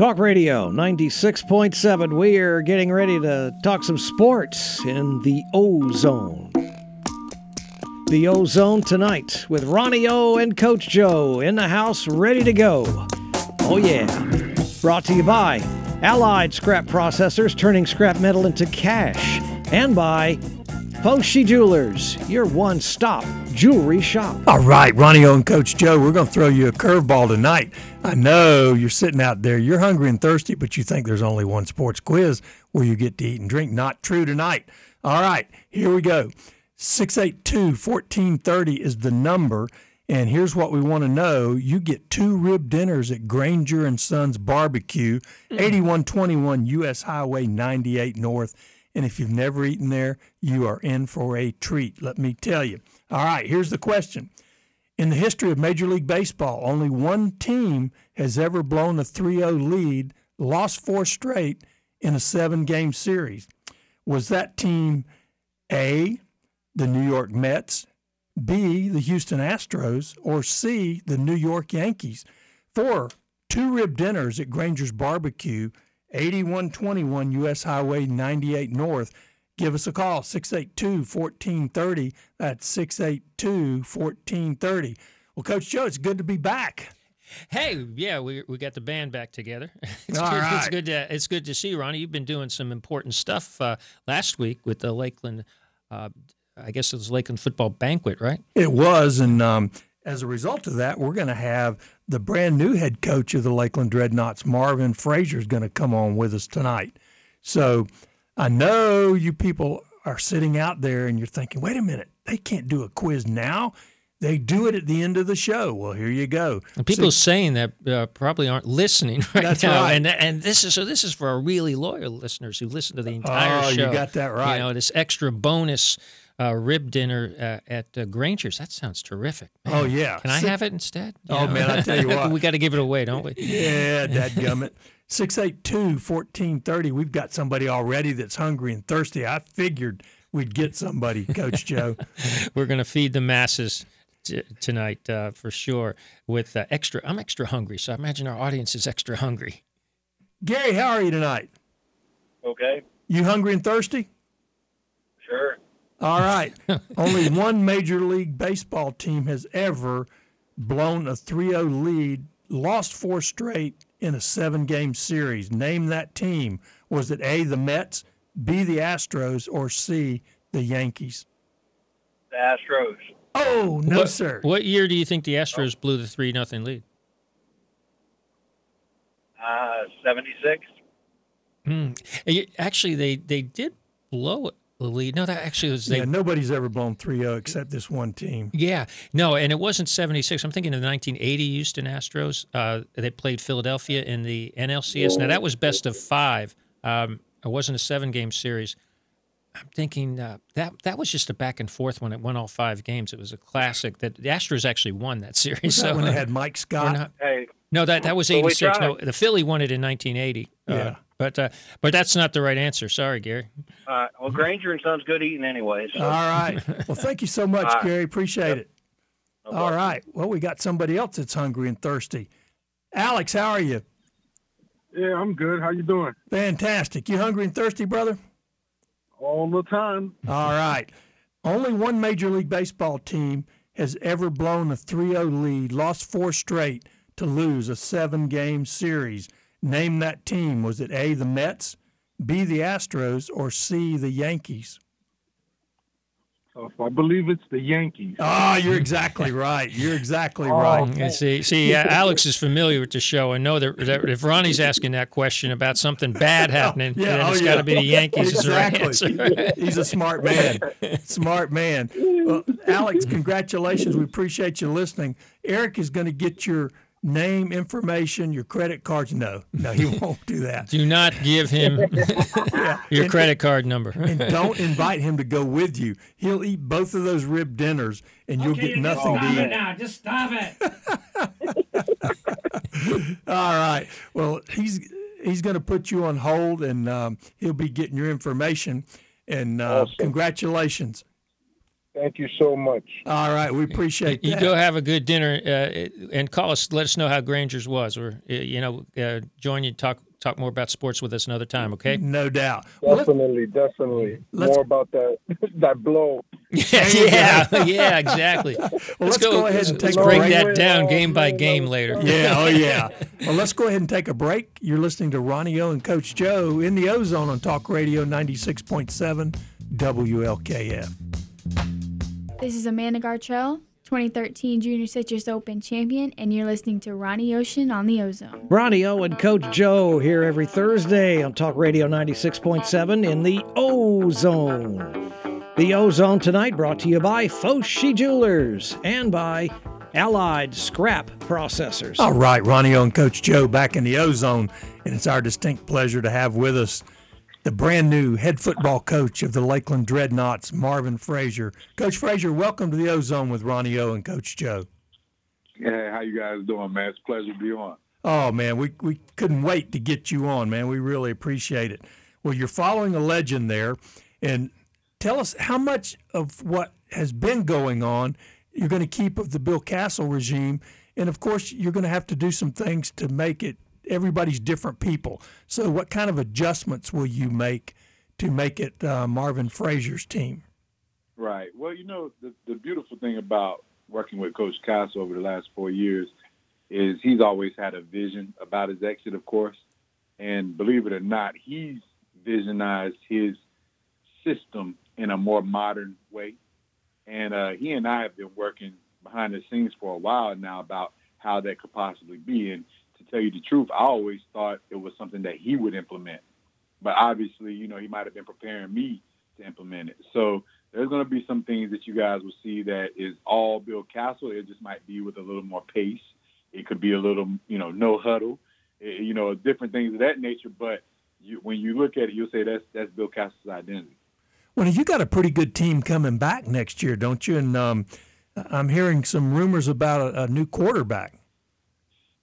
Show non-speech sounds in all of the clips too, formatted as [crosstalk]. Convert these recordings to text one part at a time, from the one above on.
Talk Radio 96.7. We are getting ready to talk some sports in the O Zone. The O Zone tonight with Ronnie O and Coach Joe in the house ready to go. Oh, yeah. Brought to you by Allied Scrap Processors, turning scrap metal into cash. And by Foshi Jewelers, your one stop jewelry shop. All right, Ronnie O and Coach Joe, we're going to throw you a curveball tonight. I know you're sitting out there, you're hungry and thirsty, but you think there's only one sports quiz where you get to eat and drink. Not true tonight. All right, here we go. 682 1430 is the number. And here's what we want to know. You get two rib dinners at Granger and Sons Barbecue, mm. 8121 US Highway 98 North. And if you've never eaten there, you are in for a treat, let me tell you. All right, here's the question. In the history of Major League Baseball, only one team has ever blown a 3 0 lead, lost four straight in a seven game series. Was that team A, the New York Mets, B, the Houston Astros, or C, the New York Yankees? For two rib dinners at Granger's Barbecue, 8121 US Highway 98 North. Give us a call, 682 1430. That's 682 1430. Well, Coach Joe, it's good to be back. Hey, yeah, we, we got the band back together. [laughs] It's, All good, right. it's good to it's good to see you, Ronnie. You've been doing some important stuff uh, last week with the Lakeland. Uh, I guess it was Lakeland football banquet, right? It was, and um, as a result of that, we're going to have the brand new head coach of the Lakeland Dreadnoughts, Marvin Frazier, is going to come on with us tonight. So I know you people are sitting out there and you're thinking, wait a minute, they can't do a quiz now. They do it at the end of the show. Well, here you go. And people saying that uh, probably aren't listening [laughs] right That's now. right. And and this is so this is for our really loyal listeners who listen to the entire show. Oh, you got that right. You know this extra bonus uh, rib dinner uh, at uh, Granger's. That sounds terrific. Oh, yeah. Can I Si- have it instead? You Oh, man, I tell you [laughs] what. we got to give it away, don't we? Yeah, dadgummit. 682 1430. We've got somebody already that's hungry and thirsty. I figured we'd get somebody, Coach Joe. [laughs] We're going to feed the masses t- tonight uh, for sure. With uh, extra, I'm extra hungry, so I imagine our audience is extra hungry. Gary, how are you tonight? Okay, You hungry and thirsty? sure. All right. [laughs] Only one Major League Baseball team has ever blown a 3 0 lead, lost four straight in a seven game series. Name that team. Was it A, the Mets, B, the Astros, or C, the Yankees? The Astros. Oh, no, what, sir. What year do you think the Astros blew the three nothing lead? Uh, 76. Hmm. Eh, Actually, they they did blow the lead. No, that actually was they. Yeah, nobody's ever blown 3 0 except this one team. Yeah, no, and it wasn't 76. I'm thinking of the 1980 Houston Astros. Uh, they played Philadelphia in the NLCS. Now, that was best of five. Um, it wasn't a seven game series. I'm thinking uh, that that was just a back and forth when it won all five games. It was a classic that the Astros actually won that [laughs] series. Was that so when they had Mike Scott? not- Hey, no, that that was Well, we 86. No, the Philly won it in 1980. Uh, Yeah. But uh, but that's not the right answer. Sorry, Gary. uh, well, Granger and Son's good eating anyway. So. All right. Well, thank you so much, All right. Gary. Appreciate it. no All problem. right. Well, we got somebody else that's hungry and thirsty. Alex, how are you? Yeah, I'm good. How you doing? Fantastic. You hungry and thirsty, brother? All the time. All right. Only one Major League Baseball team has ever blown a 3 0 lead, lost four straight to lose a seven game series. Name that team. Was it A, the Mets, B, the Astros, or C, the Yankees? I believe it's the Yankees. Ah, you're exactly [laughs] right. You're exactly Oh, right. Yeah, see, see, uh, [laughs] Alex is familiar with the show. I know that, that if Ronnie's asking that question about something bad [laughs] happening, Yeah, then oh, it's got to be the Yankees. is right Exactly. answer. He's a smart man. Smart man. Well, Alex, congratulations. We appreciate you listening. Eric is going to get your name, information, your credit cards. No, no, he [laughs] won't do that. Do not give him [laughs] [laughs] your And- credit card number. And don't invite him to go with you. He'll eat both of those rib dinners, and you'll get nothing to eat. now. Just stop it. All right. Well, he's he's going to put you on hold, and um, he'll be getting your information. And uh, Awesome. congratulations. Thank you so much. All right, we appreciate You that. go have a good dinner uh, and call us. Let us know how Granger's was, or uh, you know, uh, join you talk talk more about sports with us another time. Okay? No doubt. Well, let- Definitely, definitely. Let's- More about that [laughs] that blow. [laughs] yeah, yeah, [laughs] yeah, exactly. let's go ahead and let's take a break break. that down game by game later. yeah, oh yeah. Well, let's go ahead and take a break. You're listening to Ronnie O and Coach Joe in the Ozone on Talk Radio 96.7 WLKF. This is Amanda Gartrell, 2013 Junior Citrus Open champion, and you're listening to Ronnie Ocean on the Ozone. Ronnie O and Coach Joe here every Thursday on Talk Radio 96.7 in the Ozone. The Ozone tonight brought to you by Foshi Jewelers and by Allied Scrap Processors. All right, Ronnie O and Coach Joe back in the Ozone, and it's our distinct pleasure to have with us the brand new head football coach of the Lakeland Dreadnoughts, Marvin Frazier. Coach Frazier, welcome to the Ozone with Ronnie O and Coach Joe. Hey, how you guys doing, man? It's a pleasure to be on. Oh man, we we couldn't wait to get you on, man. We really appreciate it. Well, you're following a legend there, and tell us how much of what has been going on you're going to keep of the Bill Castle regime, and of course you're going to have to do some things to make it. Everybody's different people, so what kind of adjustments will you make to make it uh, Marvin Frazier's team? Right. Well, you know, the, the beautiful thing about working with Coach Castle over the last four years is he's always had a vision about his exit, of course. And believe it or not, he's visionized his system in a more modern way. And uh, he and I have been working behind the scenes for a while now about how that could possibly be. And tell you the truth, I always thought it was something that he would implement. But obviously, you know, he might have been preparing me to implement it. So there's going to be some things that you guys will see that is all Bill Castle. It just might be with a little more pace. It could be a little, you know, no huddle, eh, you know, different things of that nature. But you, when you look at it, you'll say that's that's Bill Castle's identity. Well, you got a pretty good team coming back next year, don't you? And um, I'm hearing some rumors about a, a new quarterback.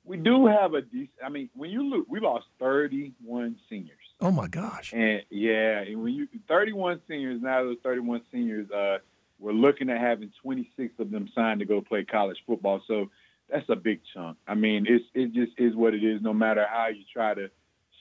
We do have a decent. I mean, when you look, we lost 31 seniors. Oh my gosh! And yeah, and when you 31 seniors, now those 31 seniors, uh, we're looking at having 26 of them signed to go play college football. So that's a big chunk. I mean, it's it just is what it is. No matter how you try to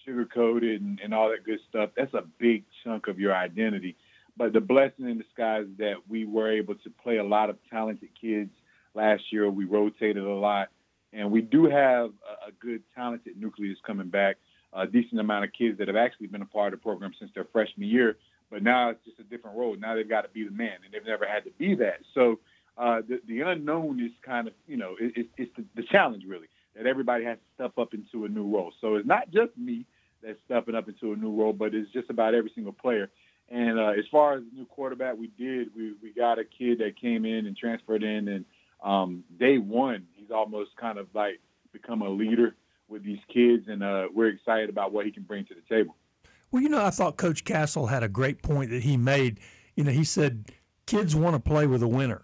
sugarcoat it and, and all that good stuff, that's a big chunk of your identity. But the blessing in disguise is that we were able to play a lot of talented kids last year. We rotated a lot, and we do have a, a good talented nucleus coming back. A decent amount of kids that have actually been a part of the program since their freshman year, but now it's just a different role. Now they've got to be the man, and they've never had to be that. So uh, the, the unknown is kind of, you know, it, it, it's the, the challenge really that everybody has to step up into a new role. So it's not just me that's stepping up into a new role, but it's just about every single player. And uh, as far as the new quarterback, we did we we got a kid that came in and transferred in, and um, day one he's almost kind of like become a leader with these kids, and uh, we're excited about what he can bring to the table. Well, you know, I thought Coach Castle had a great point that he made. You know, he said kids want to play with a winner.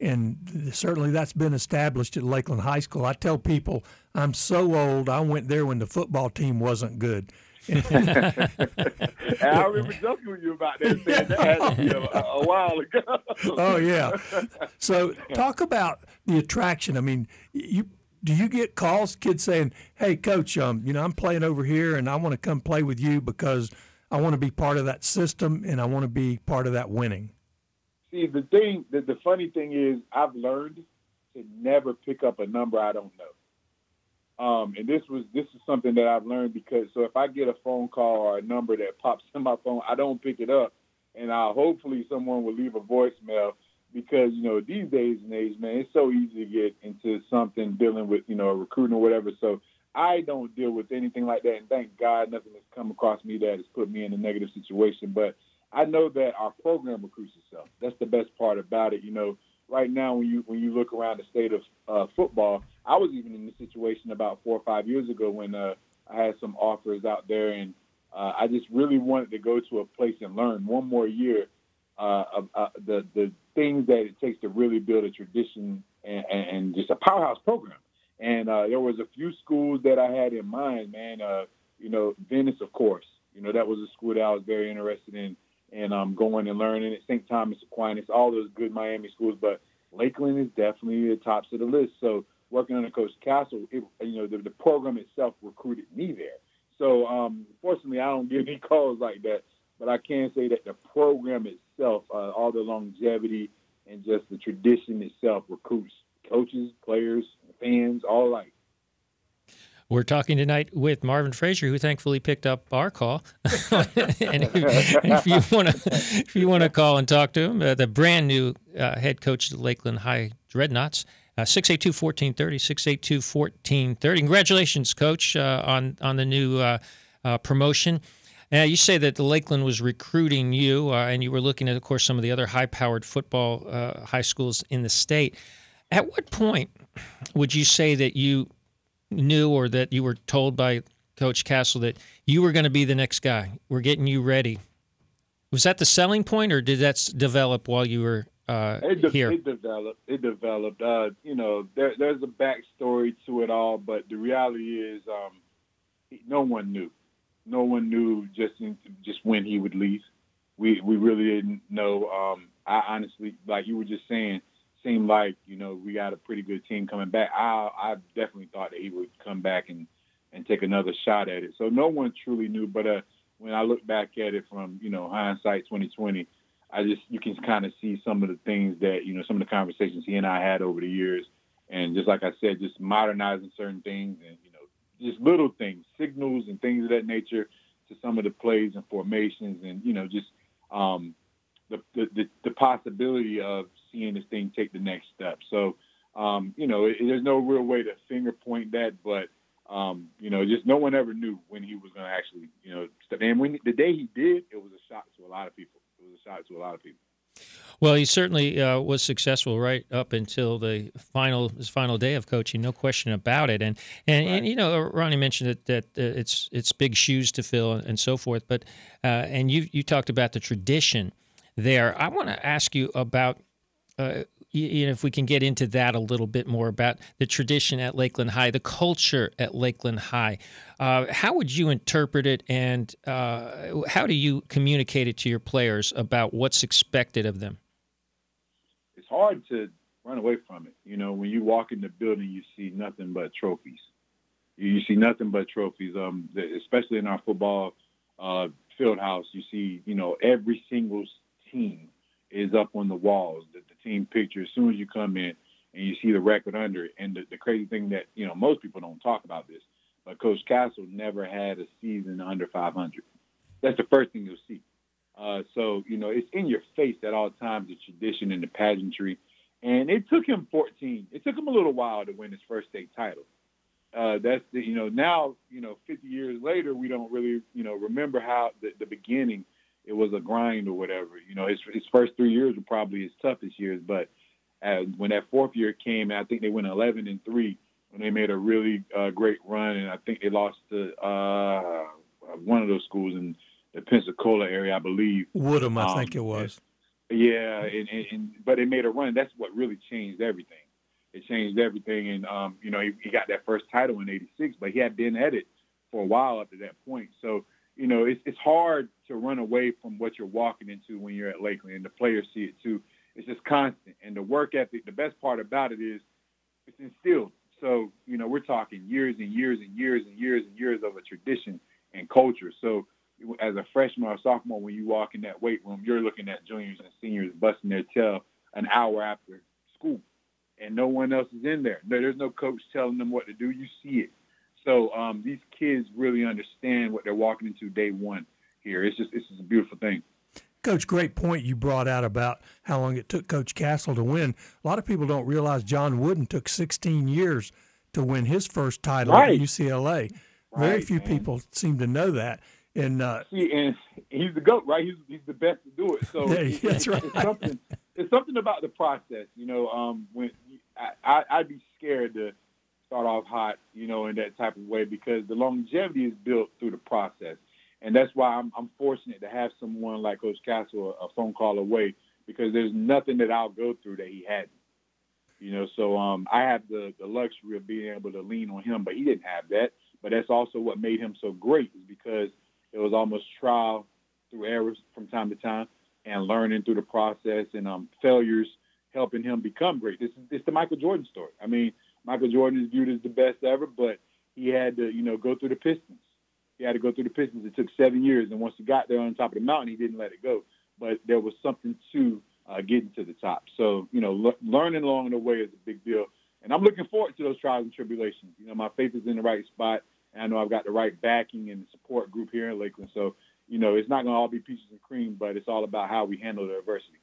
And certainly that's been established at Lakeland High School. I tell people I'm so old, I went there when the football team wasn't good. [laughs] I remember joking with you about that, saying that had to be a, a while ago. oh yeah. So talk about the attraction. I mean, you do you get calls, kids saying, "Hey, coach, um, you know, I'm playing over here, and I want to come play with you because I want to be part of that system and I want to be part of that winning." See, the thing, the, the funny thing is, I've learned to never pick up a number I don't know. Um, and this was this is something that I've learned because so if I get a phone call or a number that pops in my phone, I don't pick it up, and I hopefully someone will leave a voicemail because you know these days and age, man, it's so easy to get into something dealing with you know recruiting or whatever. So I don't deal with anything like that, and thank God nothing has come across me that has put me in a negative situation. But I know that our program recruits itself. That's the best part about it. You know, right now when you when you look around the state of uh, football, I was even in this situation about four or five years ago when uh, I had some offers out there, and uh, I just really wanted to go to a place and learn one more year uh, of uh, the the things that it takes to really build a tradition and, and, and just a powerhouse program. And uh, there was a few schools that I had in mind, man. Uh, you know, Venice, of course. You know, that was a school that I was very interested in and um, going and learning at St. Thomas Aquinas, all those good Miami schools. But Lakeland is definitely the tops of the list. So working under Coach Castle, it, you know, the, the program itself recruited me there. So um, fortunately, I don't [laughs] get any calls like that, but I can say that the program itself, uh, all the longevity and just the tradition itself, recruits coaches, players, fans, all alike. We're talking tonight with Marvin Frazier, who thankfully picked up our call. [laughs] and if, you want to, if you want to call and talk to him, uh, the brand new uh, head coach of the Lakeland High Dreadnoughts, uh, 682-1430, 682-1430. Congratulations, Coach, uh, on on the new uh, promotion. Now, you say that the Lakeland was recruiting you, uh, and you were looking at, of course, some of the other high-powered football uh, high schools in the state. At what point would you say that you knew or that you were told by Coach Castle that you were going to be the next guy? We're getting you ready. Was that the selling point, or did that develop while you were uh, it de- here? It developed. It developed. Uh, you know, there, there's a backstory to it all, but the reality is, um, no one knew. No one knew just in, just when he would leave. We we really didn't know. Um, I honestly, like you were just saying, seemed like you know we got a pretty good team coming back. I I definitely thought that he would come back and and take another shot at it. So no one truly knew. But uh, when I look back at it from you know hindsight 2020, I just you can kind of see some of the things that you know some of the conversations he and I had over the years, and just like I said, just modernizing certain things and you know just little things, signals and things of that nature to some of the plays and formations, and you know just um, the, the the possibility of seeing this thing take the next step. So um, you know, it, there's no real way to finger point that, but um, you know, just no one ever knew when he was going to actually, you know, step. And when the day he did, it was a shock to a lot of people. It was a shock to a lot of people. Well, he certainly uh, was successful right up until the final his final day of coaching, no question about it. And and, right. and you know, Ronnie mentioned that that uh, it's it's big shoes to fill and, and so forth. But uh, and you you talked about the tradition there. I want to ask you about. Uh, you know, if we can get into that a little bit more about the tradition at Lakeland High, the culture at Lakeland High, uh, how would you interpret it, and uh, how do you communicate it to your players about what's expected of them? It's hard to run away from it. You know, when you walk in the building, you see nothing but trophies. You, see nothing but trophies. Um, especially in our football uh, field house, you see, you know, every single team is up on the walls. The team picture as soon as you come in and you see the record under it. And the, the crazy thing that you know most people don't talk about this, but Coach Castle never had a season under 500. That's the first thing you'll see. Uh, so you know it's in your face at all times the tradition and the pageantry. And it took him 14. It took him a little while to win his first state title. Uh, that's the, you know now you know 50 years later we don't really you know remember how the, the beginning it was a grind or whatever. You know, his his first three years were probably his toughest years, but uh, when that fourth year came, I think they went 11 and three when they made a really uh, great run, and I think they lost to uh, one of those schools in the Pensacola area, I believe. Woodham, I um, think it was. Yeah, and, and, and, but they made a run. That's what really changed everything. It changed everything, and um, you know he, he got that first title in '86, but he had been at it for a while up to that point. So you know, it's, it's hard to run away from what you're walking into when you're at Lakeland, and the players see it too. It's just constant, and the work ethic. The best part about it is it's instilled. So you know, we're talking years and years and years and years and years of a tradition and culture. So as a freshman or sophomore, when you walk in that weight room, you're looking at juniors and seniors busting their tail an hour after school, and no one else is in there. No, There's no coach telling them what to do. You see it. So um, these kids really understand what they're walking into day one here. It's just it's just a beautiful thing. Coach, great point you brought out about how long it took Coach Castle to win. A lot of people don't realize John Wooden took 16 years to win his first title right. at UCLA. Very few man. people seem to know that. And uh, See, and he's the goat, right? He's he's the best to do it. So [laughs] yeah, that's right. It's something. It's something about the process, you know. Um, when I, I I'd be scared to start off hot, you know, in that type of way because the longevity is built through the process. And that's why I'm, I'm fortunate to have someone like Coach Castle a, a phone call away because there's nothing that I'll go through that he hadn't. You know, so um, I have the, the luxury of being able to lean on him, but he didn't have that. But that's also what made him so great is because it was almost trial through errors from time to time and learning through the process and um, failures helping him become great. This is it's the Michael Jordan story. I mean, Michael Jordan is viewed as the best ever, but he had to, you know, go through the Pistons. He had to go through the Pistons. It took seven years, and once he got there on top of the mountain, he didn't let it go. But there was something to uh, getting to the top. So, you know, le- learning along the way is a big deal. And I'm looking forward to those trials and tribulations. You know, my faith is in the right spot, and I know I've got the right backing and support group here in Lakeland. So, you know, it's not going to all be peaches and cream, but it's all about how we handle the adversity.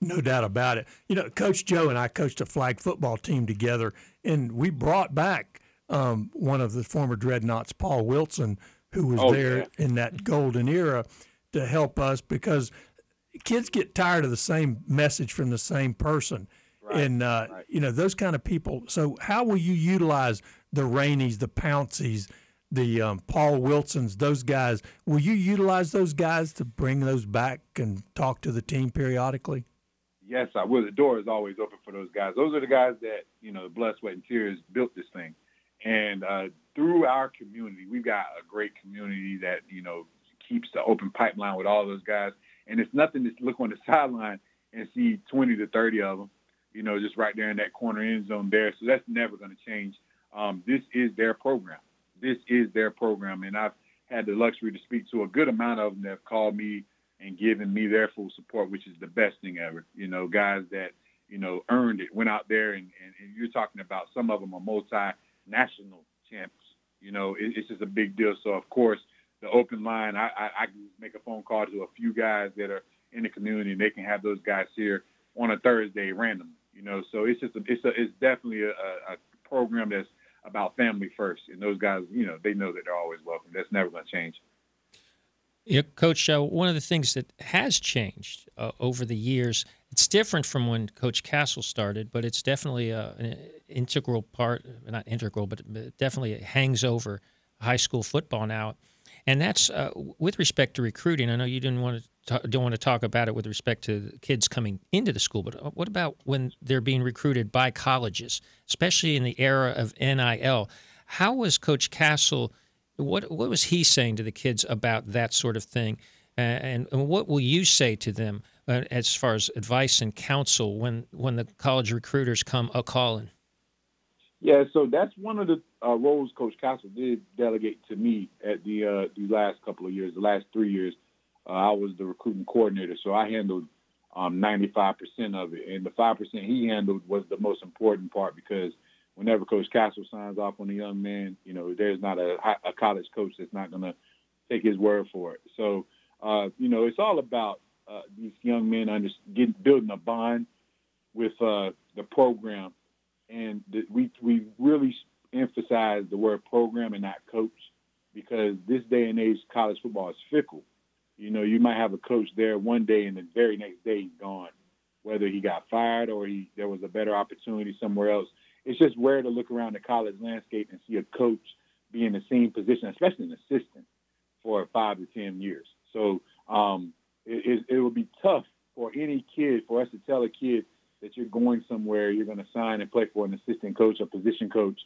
No doubt about it. You know, Coach Joe and I coached a flag football team together, and we brought back um, one of the former dreadnoughts, Paul Wilson, who was Oh, there yeah. in that golden era to help us because kids get tired of the same message from the same person. Right, And, uh, right. you know, those kind of people. So, how will you utilize the Rainies, the Pounceys, the um, Paul Wilsons, those guys? Will you utilize those guys to bring those back and talk to the team periodically? Yes, I will. The door is always open for those guys. Those are the guys that, you know, blood, sweat, and tears built this thing. And uh, through our community, we've got a great community that, you know, keeps the open pipeline with all those guys. And it's nothing to look on the [laughs] sideline and see 20 to 30 of them, you know, just right there in that corner end zone there. So that's never going to change. Um, this is their program. This is their program. And I've had the luxury to speak to a good amount of them that have called me and given me their full support, which is the best thing ever. You know, guys that, you know, earned it, went out there and, and, and you're talking about some of them are multinational champs. You know, it, it's just a big deal. So, of course, the open line, I, I, I can make a phone call to a few guys that are in the community and they can have those guys here on a Thursday randomly. You know, so it's just a, it's a, it's definitely a, a program that's about family first, and those guys, you know, they know that they're always welcome. That's never going to change. Yeah, Coach, uh, one of the things that has changed uh, over the years, it's different from when Coach Castle started, but it's definitely uh, an integral part, not integral, but definitely it hangs over high school football now. And that's uh, with respect to recruiting. I know you didn't want to don't want to talk about it with respect to kids coming into the school, but uh, what about when they're being recruited by colleges, especially in the era of NIL? How was Coach Castle? What what was he saying to the kids about that sort of thing, and, and what will you say to them uh, as far as advice and counsel when when the college recruiters come a calling? Yeah, so that's one of the uh, roles Coach Castle did delegate to me at the uh, the last couple of years. The last three years, uh, I was the recruiting coordinator, so I handled um, 95% of it, and the five percent he handled was the most important part because whenever Coach Castle signs off on a young man, you know, there's not a, a college coach that's not going to take his word for it. So, uh, you know, it's all about uh, these young men under, getting, building a bond with uh, the program and th- we we really emphasize the word program and not coach because this day and age college football is fickle. You know, you might have a coach there one day and the very next day he's gone, whether he got fired or he there was a better opportunity somewhere else. It's just rare to look around the college landscape and see a coach be in the same position, especially an assistant, for five to ten years. So um, it, it, it would be tough for any kid for us to tell a kid that you're going somewhere, you're going to sign and play for an assistant coach a position coach,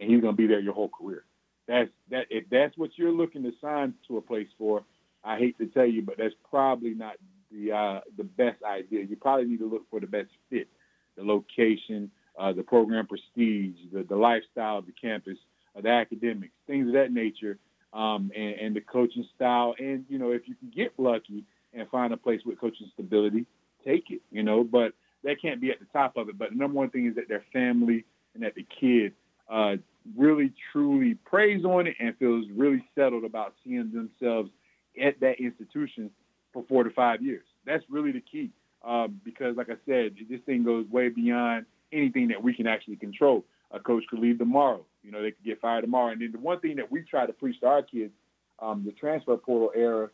and you're going to be there your whole career. That's that. If that's what you're looking to sign to a place for, I hate to tell you, but that's probably not the uh, the best idea. You probably need to look for the best fit, the location, uh, the program prestige, the the lifestyle of the campus, uh, the academics, things of that nature, um, and, and the coaching style. And you know, if you can get lucky and find a place with coaching stability, take it. You know, but that can't be at the top of it. But the number one thing is that their family and that the kid uh, really truly prays on it and feels really settled about seeing themselves at that institution for four to five years. That's really the key. Um, because, like I said, this thing goes way beyond anything that we can actually control. A coach could leave tomorrow. You know, they could get fired tomorrow. And then the one thing that we try to preach to our kids, um, the transfer portal era,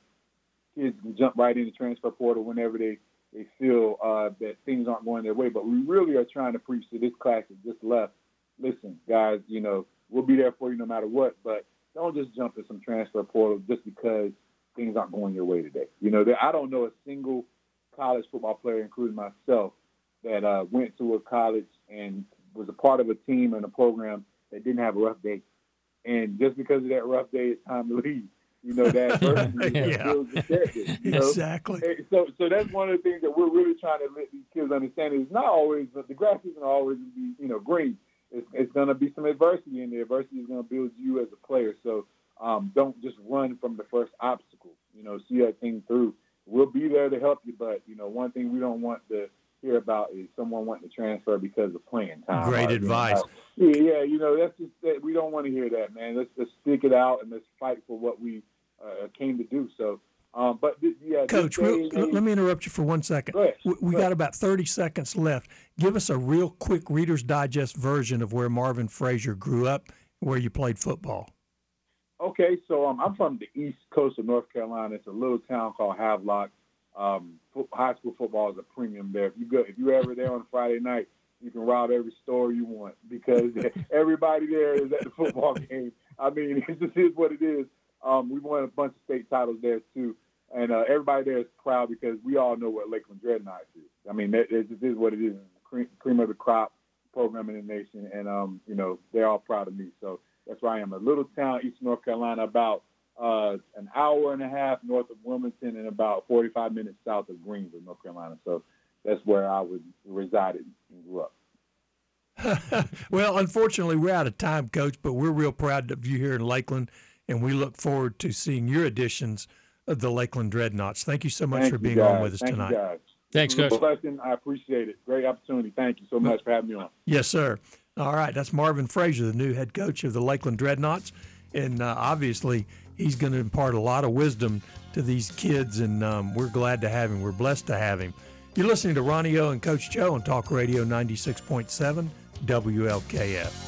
kids can jump right in the transfer portal whenever they they feel uh, that things aren't going their way. But we really are trying to preach to this class that just left. Listen, guys, you know, we'll be there for you no matter what, but don't just jump in some transfer portal just because things aren't going your way today. You know, I don't know a single college football player, including myself, that uh, went to a college and was a part of a team and a program that didn't have a rough day. And just because of that rough day, it's time to [laughs] leave. You know that [laughs] adversity Yeah. builds the character. You know? Exactly. So, so that's one of the things that we're really trying to let these kids understand is not always the grass isn't always be you know green. It's, it's going to be some adversity, and the adversity is going to build you as a player. So, um, don't just run from the first obstacle. You know, see that thing through. We'll be there to help you, but you know, one thing we don't want to hear about is someone wanting to transfer because of playing time. Great Or, you know, advice. yeah, yeah, you know, that's just that we don't want to hear that, man. Let's just stick it out and let's fight for what we uh, came to do. So, um, but th- yeah, Coach, day real, l- let me interrupt you for one second. Go ahead. We, we Go got ahead. about 30 seconds left. Give us a real quick Reader's Digest version of where Marvin Frazier grew up, where you played football. Okay, so um, I'm from the east coast of North Carolina. It's a little town called Havelock. Um, fo- high school football is a premium there. If you go, if you're ever there on Friday night, you can rob every store you want because [laughs] everybody there is at the football [laughs] game. I mean, [laughs] it just is what it is. Um, we won a bunch of state titles there too, and uh, everybody there is proud because we all know what Lakeland Dreadnoughts is. I mean, it is what it is. Cream, cream of the crop program in the nation, and um, you know they're all proud of me. So that's where I am. A little town, East North Carolina, about uh, an hour and a half north of Wilmington and about 45 minutes south of Greenville, North Carolina. So that's where I was resided and grew up. [laughs] well, unfortunately, we're out of time, Coach, but we're real proud of you here in Lakeland, and we look forward to seeing your editions of the Lakeland Dreadnoughts. Thank you so much Thank for being guys. on with us Thank tonight. You guys. Thanks, Coach. blessing. I appreciate it. Great opportunity. Thank you so much for having me on. Yes, sir. All right, that's Marvin Frazier, the new head coach of the Lakeland Dreadnoughts, and uh, obviously he's going to impart a lot of wisdom to these kids, and um, we're glad to have him. We're blessed to have him. You're listening to Ronnie O and Coach Joe on Talk Radio 96.7 WLKF.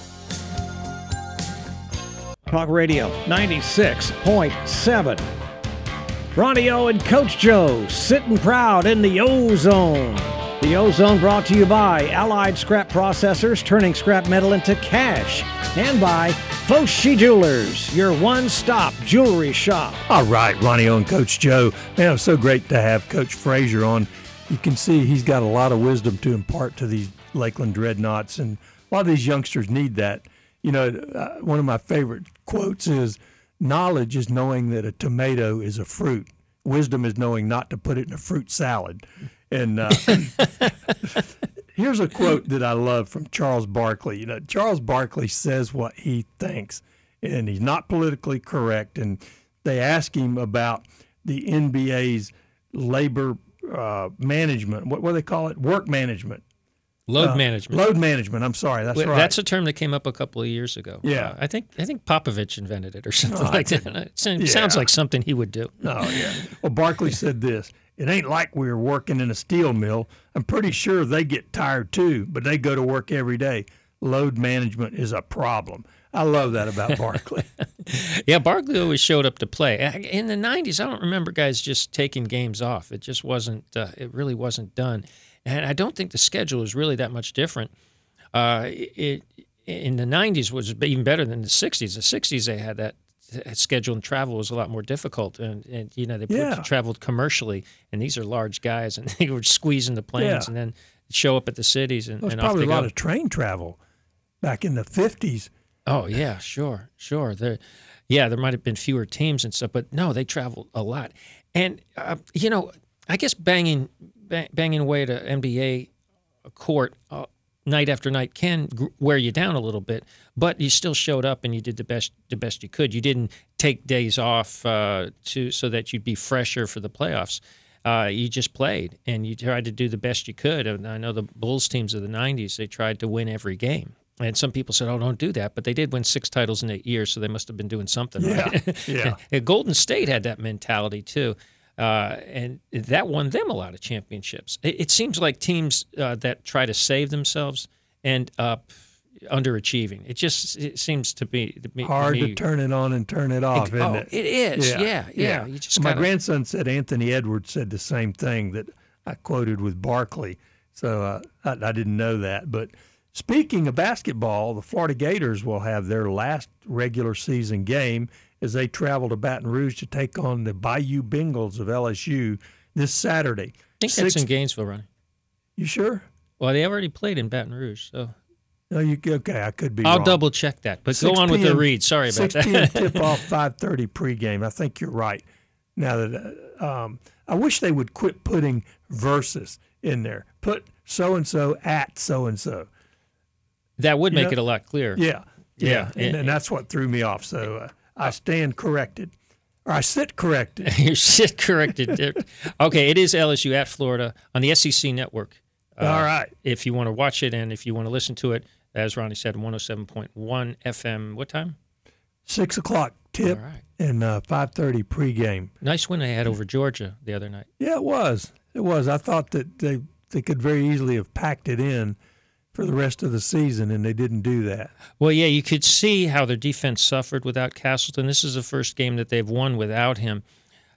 Talk Radio 96.7. Ronnie O and Coach Joe sitting proud in the ozone. The ozone brought to you by Allied Scrap Processors, turning scrap metal into cash, and by Foshi Jewelers, your one stop jewelry shop. All right, Ronnie O and Coach Joe. Man, it was so great to have Coach Frazier on. You can see he's got a lot of wisdom to impart to these Lakeland Dreadnoughts, and a lot of these youngsters need that. You know, uh, one of my favorite quotes is Knowledge is knowing that a tomato is a fruit, wisdom is knowing not to put it in a fruit salad. And uh, [laughs] here's a quote that I love from Charles Barkley. You know, Charles Barkley says what he thinks, and he's not politically correct. And they ask him about the NBA's labor uh, management. What, what do they call it? Work management. Load Uh, management. Load management. I'm sorry. That's Well, right. That's a term that came up a couple of years ago. Yeah. Uh, I think I think Popovich invented it or [laughs] something Oh, I like that. It sounds, yeah. like something he would do. Oh yeah. Well, Barkley said this. It ain't like we're working in a steel mill. I'm pretty sure they get tired too, but they go to work every day. Load management is a problem. I love that about Barkley. [laughs] Yeah, Barkley always showed up to play. In the '90s, I don't remember guys just taking games off. It just wasn't. Uh, it really wasn't done, and I don't think the schedule is really that much different. Uh, it in the '90s was even better than the '60s. The '60s they had that schedule and travel was a lot more difficult, and, and you know they Yeah. traveled commercially, and these are large guys, and [laughs] they were squeezing the planes, Yeah. and then show up at the cities, and, was and off probably a lot of train travel back in the 50s. Oh yeah, sure, sure. There, yeah, there might have been fewer teams and stuff, but no, they traveled a lot. And uh, you know, I guess banging bang, banging away at an NBA court uh, night after night can gr- wear you down a little bit, but you still showed up and you did the best the best you could. You didn't take days off uh, to so that you'd be fresher for the playoffs. Uh, you just played and you tried to do the best you could. And I know the Bulls teams of the '90s; they tried to win every game. And some people said, "Oh, don't do that," but they did win six titles in eight years, so they must have been doing something right. [laughs] yeah. Golden State had that mentality too, uh, and that won them a lot of championships. It, it seems like teams uh, that try to save themselves end up underachieving. It just it seems to be to me, Hard me, to turn it on and turn it off, isn't oh, it? it is. Yeah, yeah. You just My gotta, grandson said Anthony Edwards said the same thing that I quoted with Barkley. So uh, I, I didn't know that. But speaking of basketball, the Florida Gators will have their last regular season game as they travel to Baton Rouge to take on the Bayou Bengals of LSU this Saturday. I think that's in Gainesville, Ronnie. You sure? Well, they already played in Baton Rouge, so No, you okay? I could be. I'll wrong. double check that. But go 6 on with the read. Sorry about 6 p.m. that. [laughs] tip off, five thirty pregame. I think you're right. Now that uh, um, I wish they would quit putting verses in there. Put so and so at so and so. that would make know- it a lot clearer. Yeah, yeah, Yeah, and, and- and that's what threw me off. So uh, I stand corrected, or I sit corrected. [laughs] You're shit corrected. okay, it is LSU at Florida on the SEC network. Uh, All right. If you want to watch it and if you want to listen to it, as Ronnie said, 107.1 FM. What time? Six o'clock tip All right. and uh, five thirty pregame. Nice win they had over Georgia the other night. Yeah, it was. It was. I thought that they they could very easily have packed it in for the rest of the season, and they didn't do that. Well, yeah, you could see how their defense suffered without Castleton. This is the first game that they've won without him,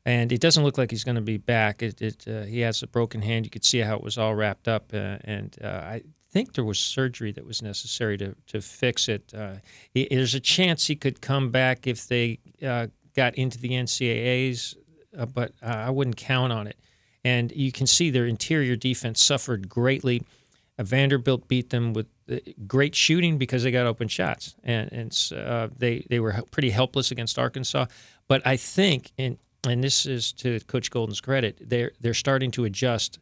and it doesn't look like he's going to be back. It, it uh, he has a broken hand. You could see how it was all wrapped up, uh, and uh, I think there was surgery that was necessary to to fix it. Uh, he, there's a chance he could come back if they uh, got into the NCAA's, uh, but I wouldn't count on it. And you can see their interior defense suffered greatly. Vanderbilt beat them with uh, great shooting because they got open shots, and and uh, they they were pretty helpless against Arkansas. But I think, and and this is to Coach Golden's credit, they're they're starting to adjust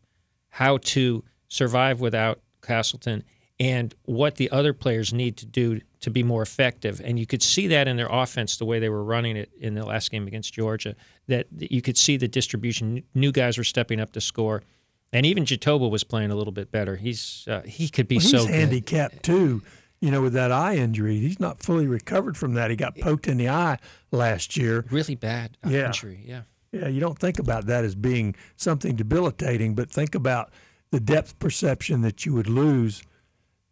how to survive without Castleton and what the other players need to do to be more effective. And you could see that in their offense, the way they were running it in the last game against Georgia, that you could see the distribution. New guys were stepping up to score. And even Jitoboh was playing a little bit better. He's uh, he could be Well, so good. handicapped too. You know, with that eye injury, he's not fully recovered from that. He got poked in the eye last year. Really bad Yeah. injury. Yeah. Yeah, you don't think about that as being something debilitating, but think about the depth perception that you would lose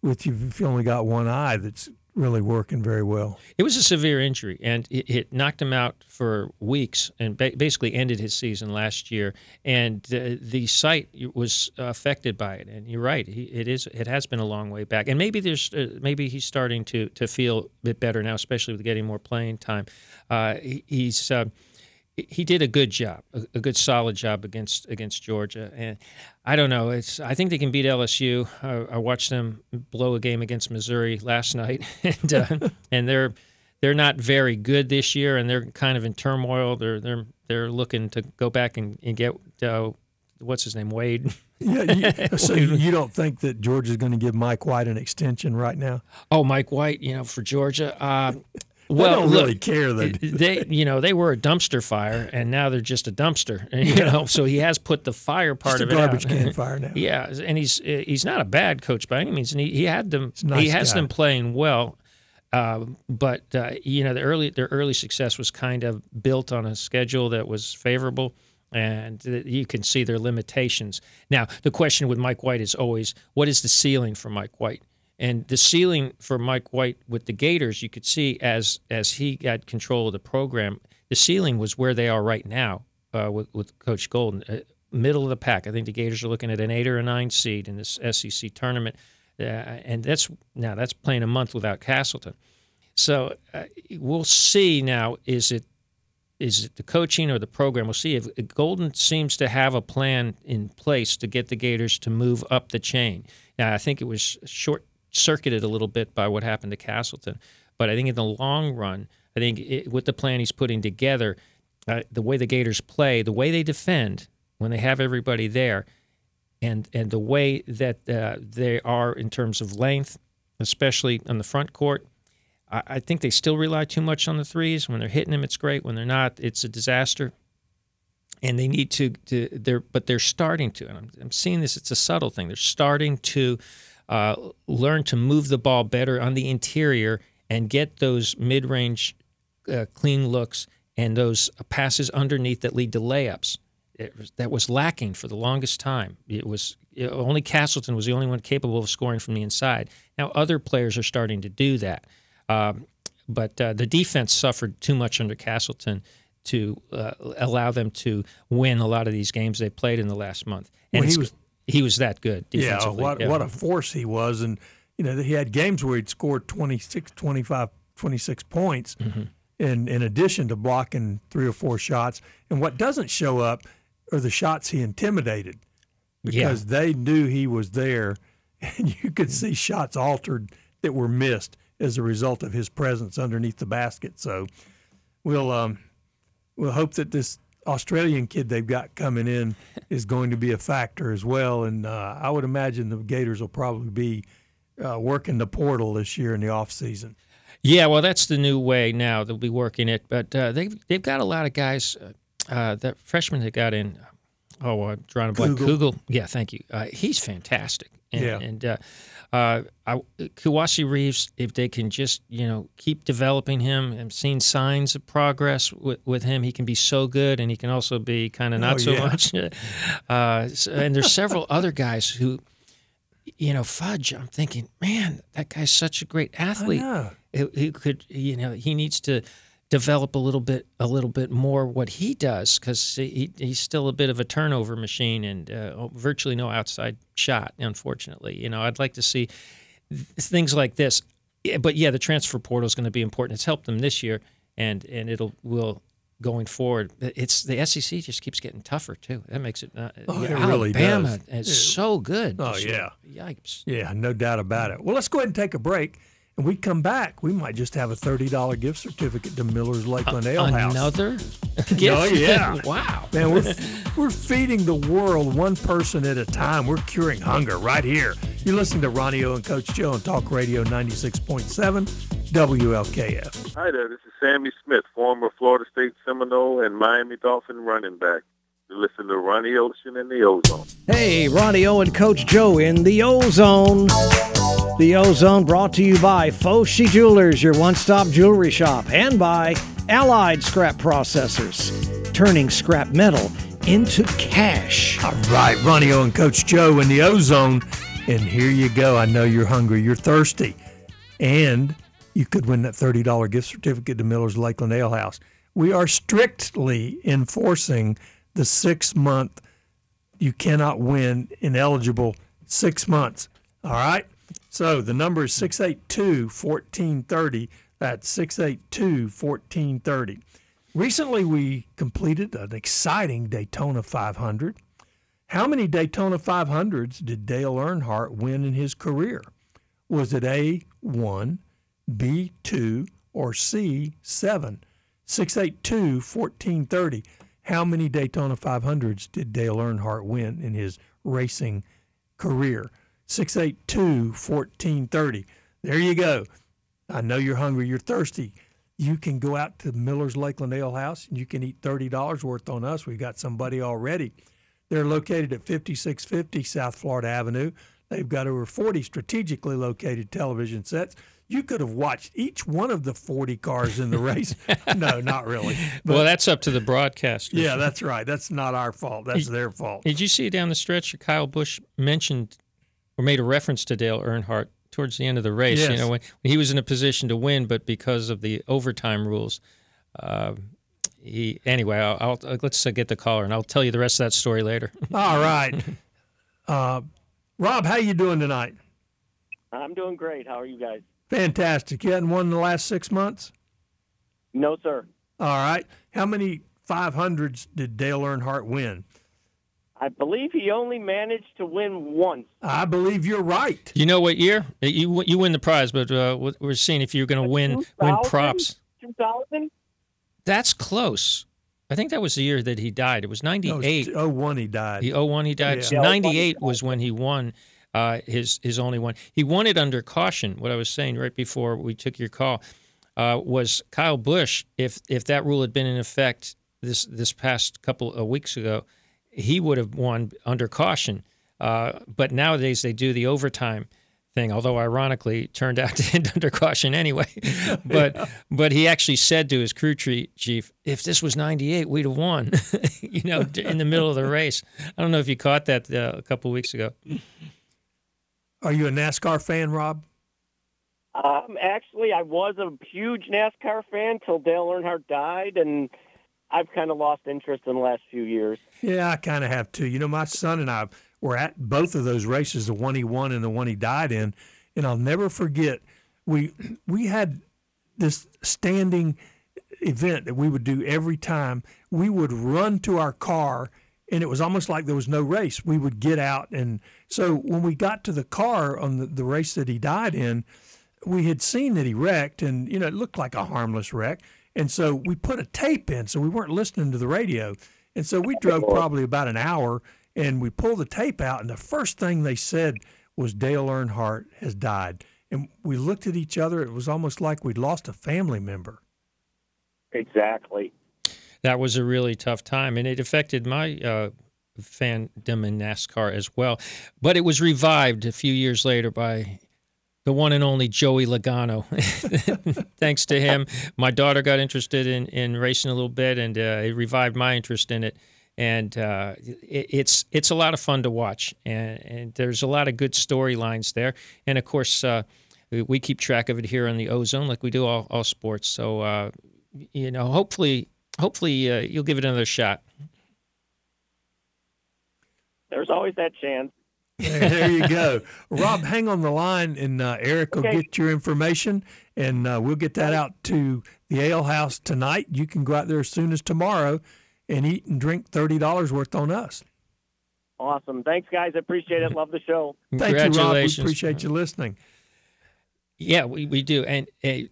with you if you only got one eye that's really working very well. It was a severe injury, and it, it knocked him out for weeks, and ba- basically ended his season last year. And uh, the sight was affected by it. And you're right; he, it is. It has been a long way back, and maybe there's uh, maybe he's starting to to feel a bit better now, especially with getting more playing time. Uh, he, he's. He did a good job, a, a good solid job against against Georgia, and I don't know. It's I think they can beat LSU. I, I watched them blow a game against Missouri last night, [laughs] and uh, [laughs] and they're they're not very good this year, and they're kind of in turmoil. They're they're they're looking to go back and, and get uh, what's his name Wade. [laughs] Yeah, you, so you don't think that Georgia's going to give Mike White an extension right now? Oh, Mike White, you know, for Georgia. Uh, They well, don't look, really care. They, they you know they were a dumpster fire and now they're just a dumpster and, [laughs] you know so he has put the fire part just a of it garbage out. can fire [laughs] now. yeah and he's he's not a bad coach by any means and he, he had them nice he has guy. them playing well uh, but uh, you know the early their early success was kind of built on a schedule that was favorable and you can see their limitations now the question with Mike White is always what is the ceiling for Mike White and the ceiling for Mike White with the Gators, you could see as as he got control of the program, the ceiling was where they are right now uh, with with Coach Golden, uh, middle of the pack. I think the Gators are looking at an eight or a nine seed in this SEC tournament, uh, and that's now that's playing a month without Castleton. So uh, we'll see now. Is it is it the coaching or the program? We'll see. If Golden seems to have a plan in place to get the Gators to move up the chain. Now, I think it was short circuited a little bit by what happened to Castleton, but I think in the long run, I think it, with the plan he's putting together, uh, the way the Gators play, the way they defend when they have everybody there, and and the way that uh, they are in terms of length, especially on the front court. I, I think they still rely too much on the threes. When they're hitting them, it's great. When they're not, it's a disaster. And they need to, to they're, but they're starting to. And I'm, I'm seeing this. It's a subtle thing. They're starting to uh, learn to move the ball better on the interior and get those mid-range uh, clean looks and those passes underneath that lead to layups. It was, that was lacking for the longest time. It was it, only Castleton was the only one capable of scoring from the inside. Now other players are starting to do that, um, but uh, the defense suffered too much under Castleton to uh, allow them to win a lot of these games they played in the last month. And Well, he was- he was that good Yeah, what, yeah. what a force he was. And, you know, he had games where he'd scored 26, 25, 26 points Mm-hmm. in, in addition to blocking three or four shots. And what doesn't show up are the shots he intimidated Yeah. because they knew he was there. [laughs] And you could see shots altered that were missed as a result of his presence underneath the basket. So we'll um, we'll hope that this Australian kid they've got coming in [laughs] is going to be a factor as well. And uh, I would imagine the Gators will probably be uh, working the portal this year in the off season. Yeah, well, that's the new way now. They'll be working it, but uh, they've they've got a lot of guys. Uh, uh, that freshman they got in, oh, I'm drawing a blank. Kugel. Yeah, thank you. Uh, he's fantastic. And, Yeah. and uh, uh, I, Kowacie Reeves, if they can just you know keep developing him, I'm seeing signs of progress with, with him. He can be so good, and he can also be kind of not Oh, so yeah. much. [laughs] Uh, so- and there's several other guys who, you know, Fudge. I'm thinking, man, that guy's such a great athlete he, he could you know he needs to develop a little bit a little bit more what he does because he, he's still a bit of a turnover machine and uh, virtually no outside shot unfortunately. You know i'd like to see th- things like this. Yeah, but yeah the transfer portal is going to be important. It's helped them this year and and it'll will going forward it's the sec just keeps getting tougher too. That makes it uh, Oh, yeah, it really alabama is so good. Oh, year. yikes. Yeah, no doubt about it. Well, let's go ahead and take a break. And we come back, we might just have a $30 gift certificate to Miller's Lakeland Ale House. another [laughs] gift Oh, yeah. [laughs] wow Man, we're, we're feeding the world one person at a time. We're curing hunger right here. You're listening to Ronnie O and Coach Joe on Talk Radio 96.7 WLKF. Hi there, this is Sammy Smith, former Florida State Seminole and Miami Dolphin running back. You listen to Ronnie Ocean in the Ozone. Hey, Ronnie O and Coach Joe in the Ozone. The Ozone brought to you by Foshi Jewelers, your one stop jewelry shop, and by Allied Scrap Processors, turning scrap metal into cash. All right, Ronnie O and Coach Joe in the Ozone. And here you go. I know you're hungry, you're thirsty. And you could win that $30 gift certificate to Miller's Lakeland Ale House. We are strictly enforcing the six month, you cannot win ineligible six months. All right? So the number is 682 1430. That's 682 1430. Recently, we completed an exciting Daytona 500. How many Daytona 500s did Dale Earnhardt win in his career? Was it A1, B2, or C7? 682 1430. How many Daytona 500s did Dale Earnhardt win in his racing career? 682 1430. There you go. I know you're hungry, you're thirsty. You can go out to Miller's Lakeland Ale House and you can eat $30 worth on us. We've got somebody already. They're located at 5650 South Florida Avenue. They've got over 40 strategically located television sets. You could have watched each one of the 40 cars in the race. [laughs] no, not really. But well, that's up to the broadcasters. yeah, that's right. That's not our fault. That's their fault. Did you see down the stretch Kyle Busch mentioned or made a reference to Dale Earnhardt towards the end of the race? Yes. You know, when, when he was in a position to win, but because of the overtime rules, uh, he anyway. I'll, I'll let's uh, get the caller, and I'll tell you the rest of that story later. [laughs] All right. Uh, Rob, how you doing tonight? I'm doing great. How are you guys? Fantastic. You hadn't won in the last six months? No, sir. All right. How many 500s did Dale Earnhardt win? I believe he only managed to win once. I believe you're right. you know what year you you win the prize, but uh, we're seeing if you're going to win win props. 2000? That's close. I think that was the year that he died. It was No, ninety it was 01 he died. The 01 he died. Yeah. So Yeah, 01 he 98 was when he won uh, his his only one. He won it under caution. What I was saying right before we took your call uh, was Kyle Busch. If if that rule had been in effect this this past couple of weeks ago, he would have won under caution. Uh, but nowadays they do the overtime thing. Although ironically, it turned out [laughs] to end under caution anyway. [laughs] but but he actually said to his crew chief, "If this was '98, we'd have won." [laughs] you know, in the middle of the race. I don't know if you caught that uh, a couple weeks ago. Are you a NASCAR fan, Rob? Um, actually, I was a huge NASCAR fan till Dale Earnhardt died, and I've kind of lost interest in the last few years. Yeah, I kind of have too. You know, my son and I were at both of those races, the one he won and the one he died in, and I'll never forget. We we had this standing event that we would do every time. We would run to our car, and it was almost like there was no race. We would get out, and so when we got to the car on the, the race that he died in, we had seen that he wrecked, and you know it looked like a harmless wreck, and so we put a tape in, so we weren't listening to the radio, and so we drove probably about an hour, and we pulled the tape out, and the first thing they said was Dale Earnhardt has died, and we looked at each other. It was almost like we'd lost a family member. Exactly. That was a really tough time, and it affected my uh, fandom in NASCAR as well. But it was revived a few years later by the one and only Joey Logano. [laughs] Thanks to him, my daughter got interested in, in racing a little bit, and uh, it revived my interest in it. And uh, it, it's it's a lot of fun to watch, and, and there's a lot of good storylines there. And of course, uh, we, keep track of it here on the Ozone, like we do all, all sports. So uh, you know, hopefully, hopefully uh, you'll give it another shot. There's always that chance. There, there you go. Rob, hang on the line, and uh, Eric will get your information, and uh, we'll get that out to the Ale House tonight. You can go out there as soon as tomorrow and eat and drink $30 worth on us. Awesome. Thanks, guys. I appreciate it. Love the show. Thank you, Rob. We appreciate you listening. Yeah, we, we do. And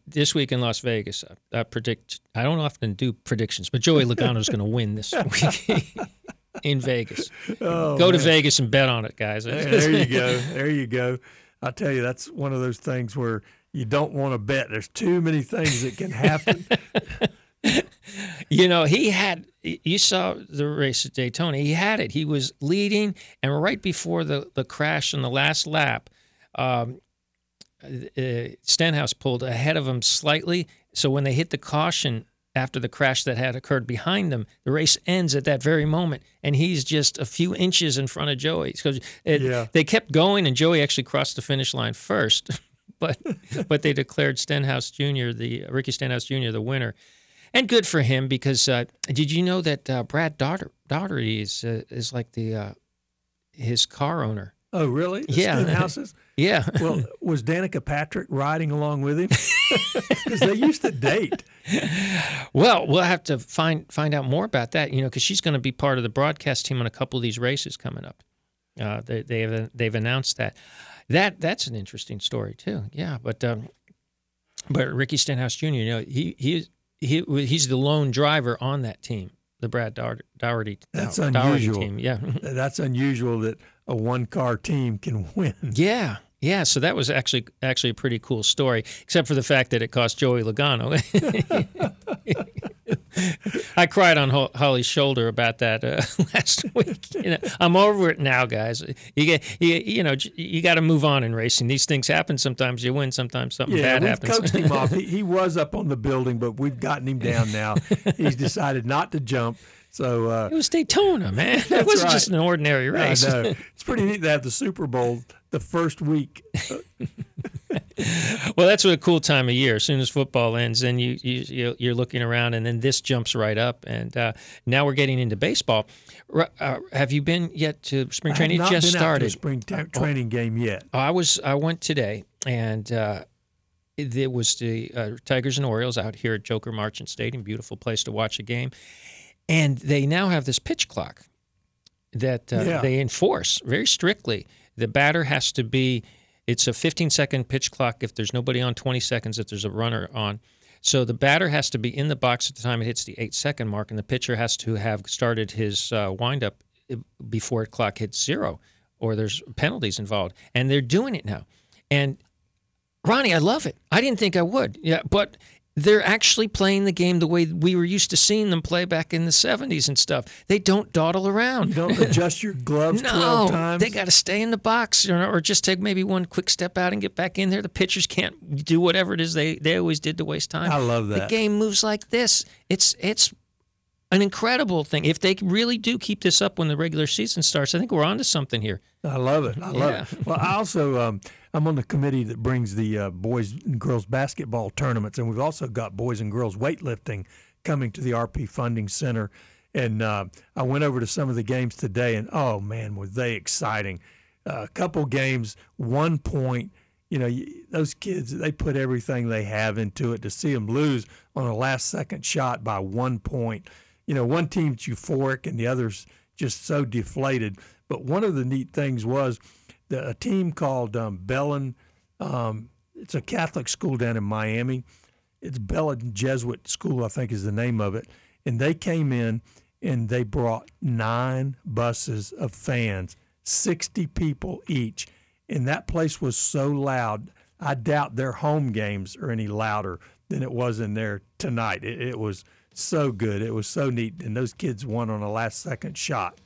this week in Las Vegas, uh, I predict. I don't often do predictions, but Joey Logano is going to win this [laughs] week [laughs] in Vegas. Oh, Go to. Vegas and bet on it, guys. There, there you go. [laughs] There you go. I tell you, that's one of those things where you don't want to bet. There's too many things that can happen. You know, he had. You saw the race at Daytona. He had it. He was leading, and right before the the crash in the last lap, um, uh, Stenhouse pulled ahead of him slightly. So when they hit the caution after the crash that had occurred behind them, the race ends at that very moment, and he's just a few inches in front of Joey. So it, Yeah. they kept going, and Joey actually crossed the finish line first, [laughs] but [laughs] but they declared Stenhouse Jr. the Ricky Stenhouse Jr. the winner. And good for him because uh, did you know that uh, Brad Daugherty, Daugherty is uh, is like the uh, his car owner? Oh, really? The Yeah. Stenhouses? [laughs] Yeah. Well, was Danica Patrick riding along with him? [laughs] [laughs] Because they used to date. Well, we'll have to find find out more about that. You know, because she's going to be part of the broadcast team on a couple of these races coming up. Uh, they they have they've announced that. That that's an interesting story too. Yeah, but um, but Ricky Stenhouse Jr. You know, he he he he's the lone driver on that team, the Brad Daugherty Daugherty, That's Daugherty unusual. team. Yeah. That's unusual that a one car team can [laughs] win. Yeah, yeah. So that was actually actually a pretty cool story, except for the fact that it cost Joey Logano. [laughs] I cried on Holly's shoulder about that uh, [laughs] last week. You know, I'm over it now, guys. You get, you, you know, you got to move on in racing. These things happen. Sometimes you win. Sometimes something Yeah, bad we've happens. coached him off. He, he was up on the building, but we've gotten him down now. He's decided not to jump. So uh, it was Daytona, man. [laughs] It That's wasn't right. just an ordinary I race. know. [laughs] It's pretty neat to have the Super Bowl the first week. [laughs] Well, that's a cool time of year. As soon as football ends, then you, you you- you're looking around, and then this jumps right up. And uh, now we're getting into baseball. Uh, have you been yet to spring I training? It not just been out to a started. spring ta- training game yet. I was I went today, and uh, it, it was the uh, Tigers and Orioles out here at Joker Marchant Stadium. Beautiful place to watch a game, and they now have this pitch clock that uh, Yeah. they enforce very strictly. The batter has to be. It's a 15 second pitch clock if there's nobody on, 20 seconds if there's a runner on. So the batter has to be in the box at the time it hits the eight second mark, and the pitcher has to have started his uh, windup before the clock hits zero, or there's penalties involved. And they're doing it now. And Ronnie, I love it. I didn't think I would. Yeah, but they're actually playing the game the way we were used to seeing them play back in the 70s and stuff. They don't dawdle around. You don't adjust your gloves No, 12 times. they got to stay in the box or, or just take maybe one quick step out and get back in there. The pitchers can't do whatever it is they, they always did to waste time. I love that. The game moves like this. It's it's an incredible thing. If they really do keep this up when the regular season starts, I think we're onto something here. I love it. I love Yeah. it. Well, I also um, I'm on the committee that brings the uh, boys and girls basketball tournaments, and we've also got boys and girls weightlifting coming to the RP Funding Center. And uh, I went over to some of the games today, and oh man, were they exciting! Uh, a couple games, one point. You know, those kids, they put everything they have into it to see them lose on a last second shot by one point. You know, one team's euphoric and the other's just so deflated. But one of the neat things was the, a team called um, Belen um, it's a Catholic school down in Miami. It's Belen Jesuit School, I think is the name of it. And they came in and they brought nine buses of fans, 60 people each. And that place was so loud. I doubt their home games are any louder than it was in there tonight. It, it was so good. It was so neat. And those kids won on a last second shot.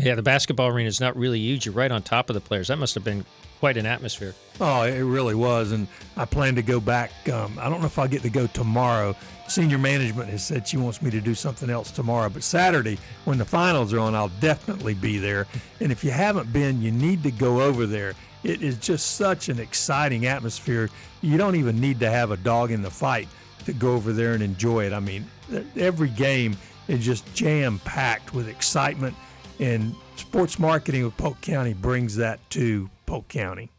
Yeah, the basketball arena is not really huge. You're right on top of the players. That must have been quite an atmosphere. Oh, it really was. And I plan to go back. Um, I don't know if I'll get to go tomorrow. Senior management has said she wants me to do something else tomorrow. But Saturday, when the finals are on, I'll definitely be there. And if you haven't been, you need to go over there. It is just such an exciting atmosphere. You don't even need to have a dog in the fight to go over there and enjoy it. I mean, every game is just jam packed with excitement, and sports marketing of Polk County brings that to Polk County.